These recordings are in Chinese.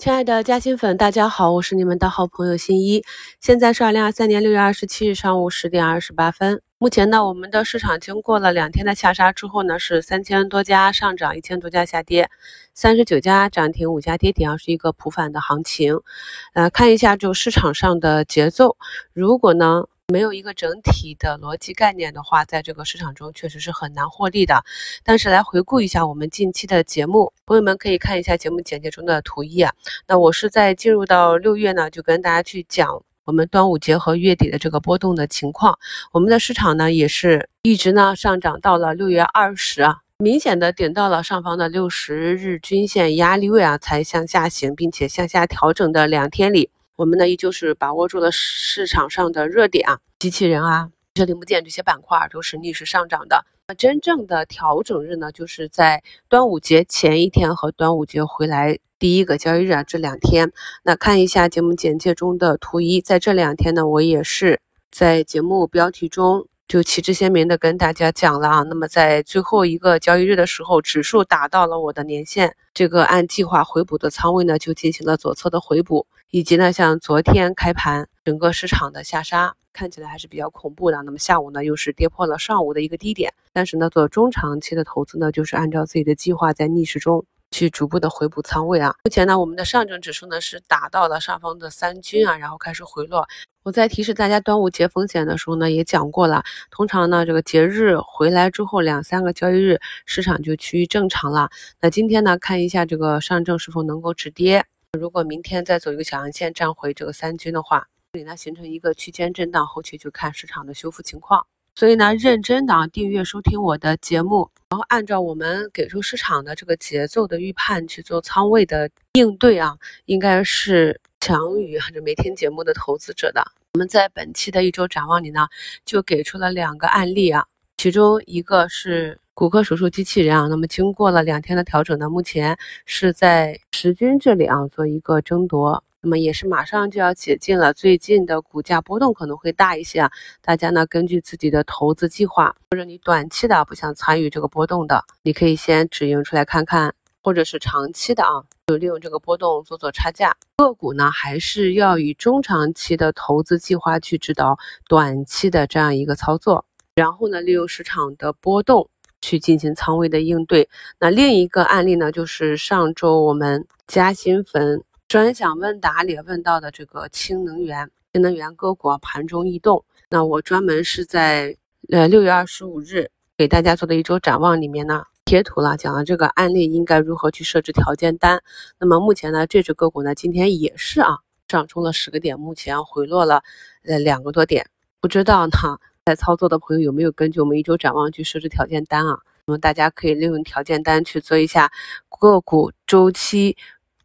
亲爱的嘉兴粉，大家好，我是你们的好朋友新一。现在是二零二三年六月二十七日上午十点二十八分。目前呢，我们的市场经过了两天的下杀之后呢，是三千多家上涨，一千多家下跌，三十九家涨停，五家跌停啊，是一个普反的行情。呃，看一下就市场上的节奏，如果呢？没有一个整体的逻辑概念的话，在这个市场中确实是很难获利的。但是来回顾一下我们近期的节目，朋友们可以看一下节目简介中的图一啊。那我是在进入到六月呢，就跟大家去讲我们端午节和月底的这个波动的情况。我们的市场呢也是一直呢上涨到了六月二十啊，明显的顶到了上方的六十日均线压力位啊，才向下行，并且向下调整的两天里。我们呢，依旧是把握住了市场上的热点啊，机器人啊、车零部件这些板块都是逆势上涨的。那真正的调整日呢，就是在端午节前一天和端午节回来第一个交易日啊这两天。那看一下节目简介中的图一，在这两天呢，我也是在节目标题中。就旗帜鲜明的跟大家讲了啊，那么在最后一个交易日的时候，指数达到了我的年线，这个按计划回补的仓位呢，就进行了左侧的回补，以及呢，像昨天开盘整个市场的下杀，看起来还是比较恐怖的。那么下午呢，又是跌破了上午的一个低点，但是呢，做中长期的投资呢，就是按照自己的计划在逆势中。去逐步的回补仓位啊。目前呢，我们的上证指数呢是打到了上方的三均啊，然后开始回落。我在提示大家端午节风险的时候呢，也讲过了。通常呢，这个节日回来之后两三个交易日，市场就趋于正常了。那今天呢，看一下这个上证是否能够止跌。如果明天再走一个小阳线站回这个三均的话，这里呢形成一个区间震荡，后期就看市场的修复情况。所以呢，认真的啊订阅收听我的节目，然后按照我们给出市场的这个节奏的预判去做仓位的应对啊，应该是强于这没听节目的投资者的。我们在本期的一周展望里呢，就给出了两个案例啊，其中一个是骨科手术机器人啊，那么经过了两天的调整呢，目前是在十均这里啊做一个争夺。那么也是马上就要解禁了，最近的股价波动可能会大一些啊。大家呢根据自己的投资计划，或者你短期的不想参与这个波动的，你可以先止盈出来看看，或者是长期的啊，就利用这个波动做做差价。个股呢还是要以中长期的投资计划去指导短期的这样一个操作，然后呢利用市场的波动去进行仓位的应对。那另一个案例呢，就是上周我们嘉兴粉。专享问答里问到的这个氢能源、新能源个股盘中异动，那我专门是在呃六月二十五日给大家做的一周展望里面呢贴图了，讲了这个案例应该如何去设置条件单。那么目前呢，这只个股呢今天也是啊上冲了十个点，目前回落了呃两个多点。不知道呢在操作的朋友有没有根据我们一周展望去设置条件单啊？那么大家可以利用条件单去做一下个股周期。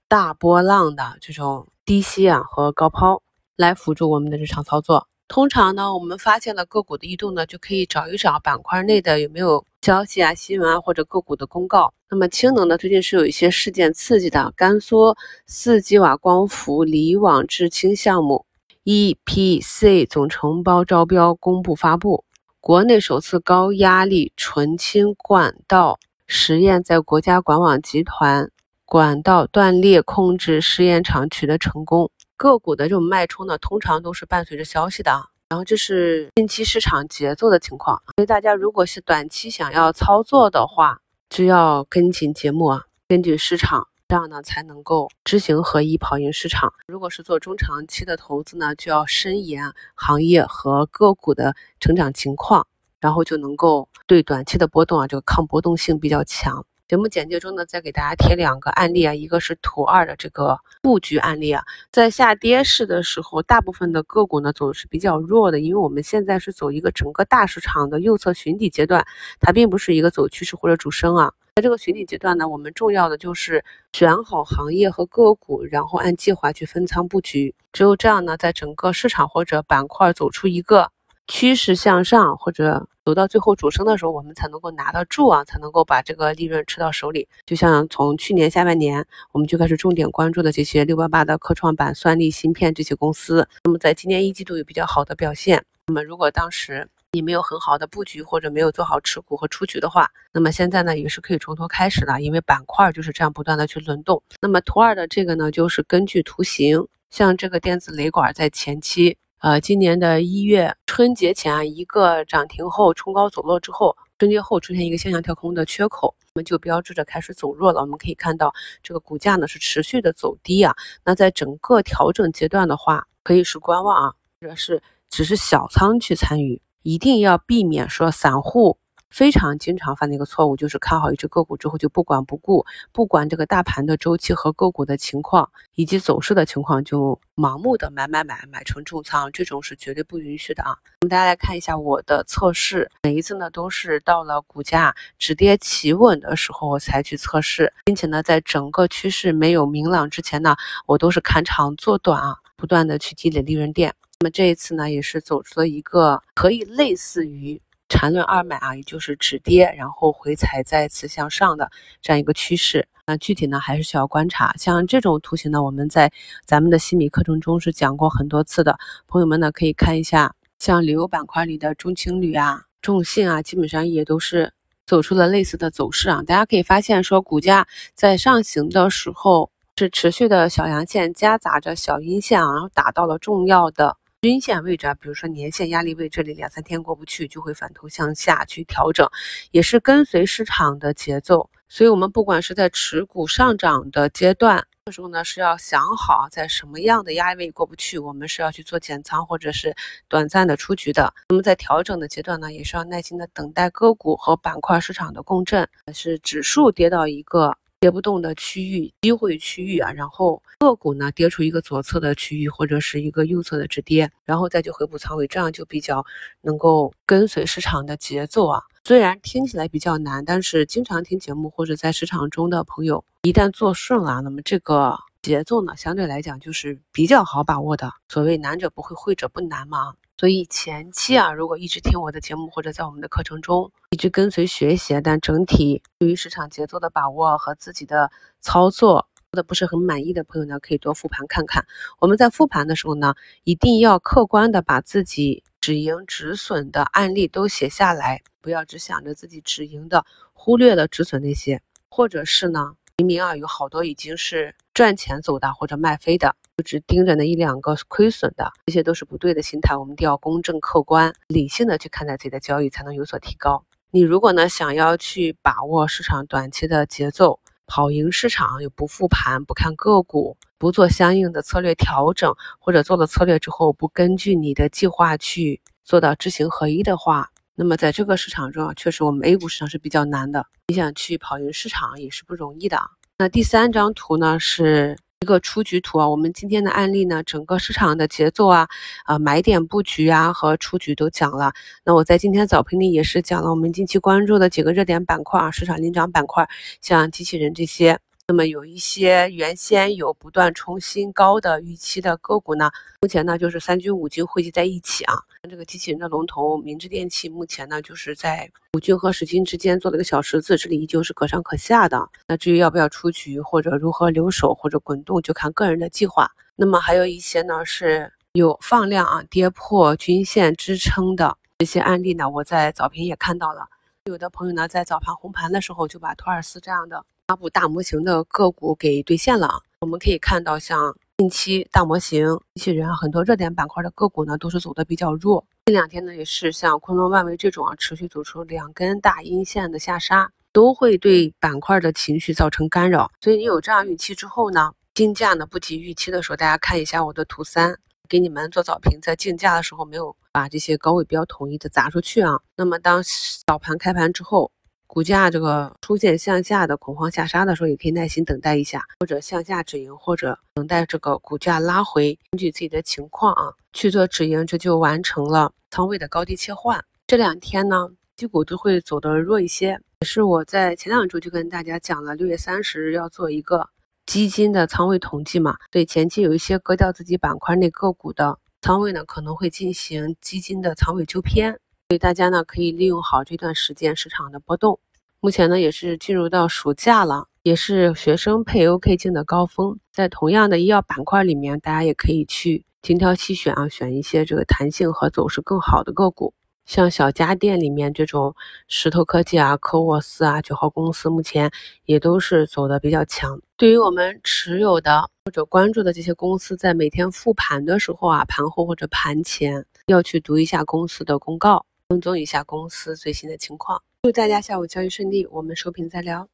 大波浪的这种低吸啊和高抛来辅助我们的日常操作。通常呢，我们发现了个股的异动呢，就可以找一找板块内的有没有消息啊、新闻啊或者个股的公告。那么氢能呢，最近是有一些事件刺激的，甘肃四吉瓦光伏锂网制氢项目 EPC 总承包招标公布发布，国内首次高压力纯氢管道实验在国家管网集团。管道断裂控制试验场取得成功，个股的这种脉冲呢，通常都是伴随着消息的啊。然后这是近期市场节奏的情况，所以大家如果是短期想要操作的话，就要跟紧节目啊，根据市场，这样呢才能够知行合一，跑赢市场。如果是做中长期的投资呢，就要深研行业和个股的成长情况，然后就能够对短期的波动啊，这个抗波动性比较强。节目简介中呢，再给大家贴两个案例啊，一个是图二的这个布局案例啊，在下跌市的时候，大部分的个股呢走的是比较弱的，因为我们现在是走一个整个大市场的右侧寻底阶段，它并不是一个走趋势或者主升啊。在这个寻底阶段呢，我们重要的就是选好行业和个股，然后按计划去分仓布局，只有这样呢，在整个市场或者板块走出一个。趋势向上或者走到最后主升的时候，我们才能够拿得住啊，才能够把这个利润吃到手里。就像从去年下半年，我们就开始重点关注的这些六八八的科创板、算力芯片这些公司，那么在今年一季度有比较好的表现。那么如果当时你没有很好的布局或者没有做好持股和出局的话，那么现在呢也是可以从头开始的，因为板块就是这样不断的去轮动。那么图二的这个呢，就是根据图形，像这个电子雷管在前期，呃，今年的一月春节前啊，一个涨停后冲高走弱之后，春节后出现一个向下跳空的缺口，那么就标志着开始走弱了。我们可以看到这个股价呢是持续的走低啊。那在整个调整阶段的话，可以是观望啊，或者是只是小仓去参与。一定要避免说散户非常经常犯的一个错误，就是看好一只个股之后就不管不顾，不管这个大盘的周期和个股的情况以及走势的情况，就盲目的买买买买成重仓，这种是绝对不允许的啊！我们大家来看一下我的测试，每一次呢都是到了股价止跌企稳的时候我才去测试，并且呢在整个趋势没有明朗之前呢，我都是看长做短啊，不断的去积累利润点。那么这一次呢，也是走出了一个可以类似于缠论二买啊，也就是止跌然后回踩再次向上的这样一个趋势。那具体呢，还是需要观察。像这种图形呢，我们在咱们的西米课程中是讲过很多次的，朋友们呢可以看一下，像旅游板块里的中青旅啊、中信啊，基本上也都是走出了类似的走势啊。大家可以发现，说股价在上行的时候是持续的小阳线夹杂着小阴线啊，然后打到了重要的。均线位置啊，比如说年线压力位这里两三天过不去，就会反头向下去调整，也是跟随市场的节奏。所以，我们不管是在持股上涨的阶段，这时候呢是要想好在什么样的压力位过不去，我们是要去做减仓或者是短暂的出局的。那么在调整的阶段呢，也是要耐心的等待个股和板块市场的共振，是指数跌到一个。跌不动的区域，机会区域啊，然后个股呢跌出一个左侧的区域或者是一个右侧的止跌，然后再去回补仓位，这样就比较能够跟随市场的节奏啊。虽然听起来比较难，但是经常听节目或者在市场中的朋友，一旦做顺了，那么这个节奏呢，相对来讲就是比较好把握的。所谓难者不会，会者不难嘛。所以前期啊，如果一直听我的节目或者在我们的课程中一直跟随学习，但整体对于市场节奏的把握和自己的操作做的不是很满意的朋友呢，可以多复盘看看。我们在复盘的时候呢，一定要客观的把自己止盈止损的案例都写下来，不要只想着自己止盈的，忽略了止损那些，或者是呢，明明啊有好多已经是赚钱走的或者卖飞的。就只盯着那一两个亏损的，这些都是不对的心态。我们一定要公正、客观、理性的去看待自己的交易，才能有所提高。你如果呢想要去把握市场短期的节奏，跑赢市场，又不复盘、不看个股、不做相应的策略调整，或者做了策略之后不根据你的计划去做到知行合一的话，那么在这个市场中啊，确实我们 A 股市场是比较难的。你想去跑赢市场也是不容易的。那第三张图呢是。一个出局图啊，我们今天的案例呢，整个市场的节奏啊，啊买点布局啊和出局都讲了。那我在今天早评里也是讲了我们近期关注的几个热点板块啊，市场领涨板块，像机器人这些。那么有一些原先有不断冲新高的预期的个股呢，目前呢就是三军五军汇集在一起啊。这个机器人的龙头明志电器，目前呢就是在五军和十军之间做了一个小十字，这里依旧是可上可下的。那至于要不要出局或者如何留守或者滚动，就看个人的计划。那么还有一些呢是有放量啊跌破均线支撑的这些案例呢，我在早评也看到了。有的朋友呢在早盘红盘的时候就把托尔斯这样的。发布大模型的个股给兑现了，我们可以看到，像近期大模型、机器人啊，很多热点板块的个股呢，都是走的比较弱。这两天呢，也是像昆仑万维这种啊，持续走出两根大阴线的下杀，都会对板块的情绪造成干扰。所以你有这样预期之后呢，竞价呢不及预期的时候，大家看一下我的图三，给你们做早评，在竞价的时候没有把这些高位标统一的砸出去啊。那么当早盘开盘之后。股价这个出现向下的恐慌下杀的时候，也可以耐心等待一下，或者向下止盈，或者等待这个股价拉回，根据自己的情况啊去做止盈，这就完成了仓位的高低切换。这两天呢，基股都会走得弱一些，也是我在前两周就跟大家讲了，六月三十日要做一个基金的仓位统计嘛，对前期有一些割掉自己板块内个股的仓位呢，可能会进行基金的仓位纠偏。所以大家呢可以利用好这段时间市场的波动。目前呢也是进入到暑假了，也是学生配 OK 镜的高峰。在同样的医药板块里面，大家也可以去精挑细选啊，选一些这个弹性和走势更好的个股。像小家电里面这种石头科技啊、科沃斯啊、九号公司，目前也都是走的比较强。对于我们持有的或者关注的这些公司，在每天复盘的时候啊，盘后或者盘前要去读一下公司的公告，跟踪一下公司最新的情况。祝大家下午交易顺利，我们收评再聊。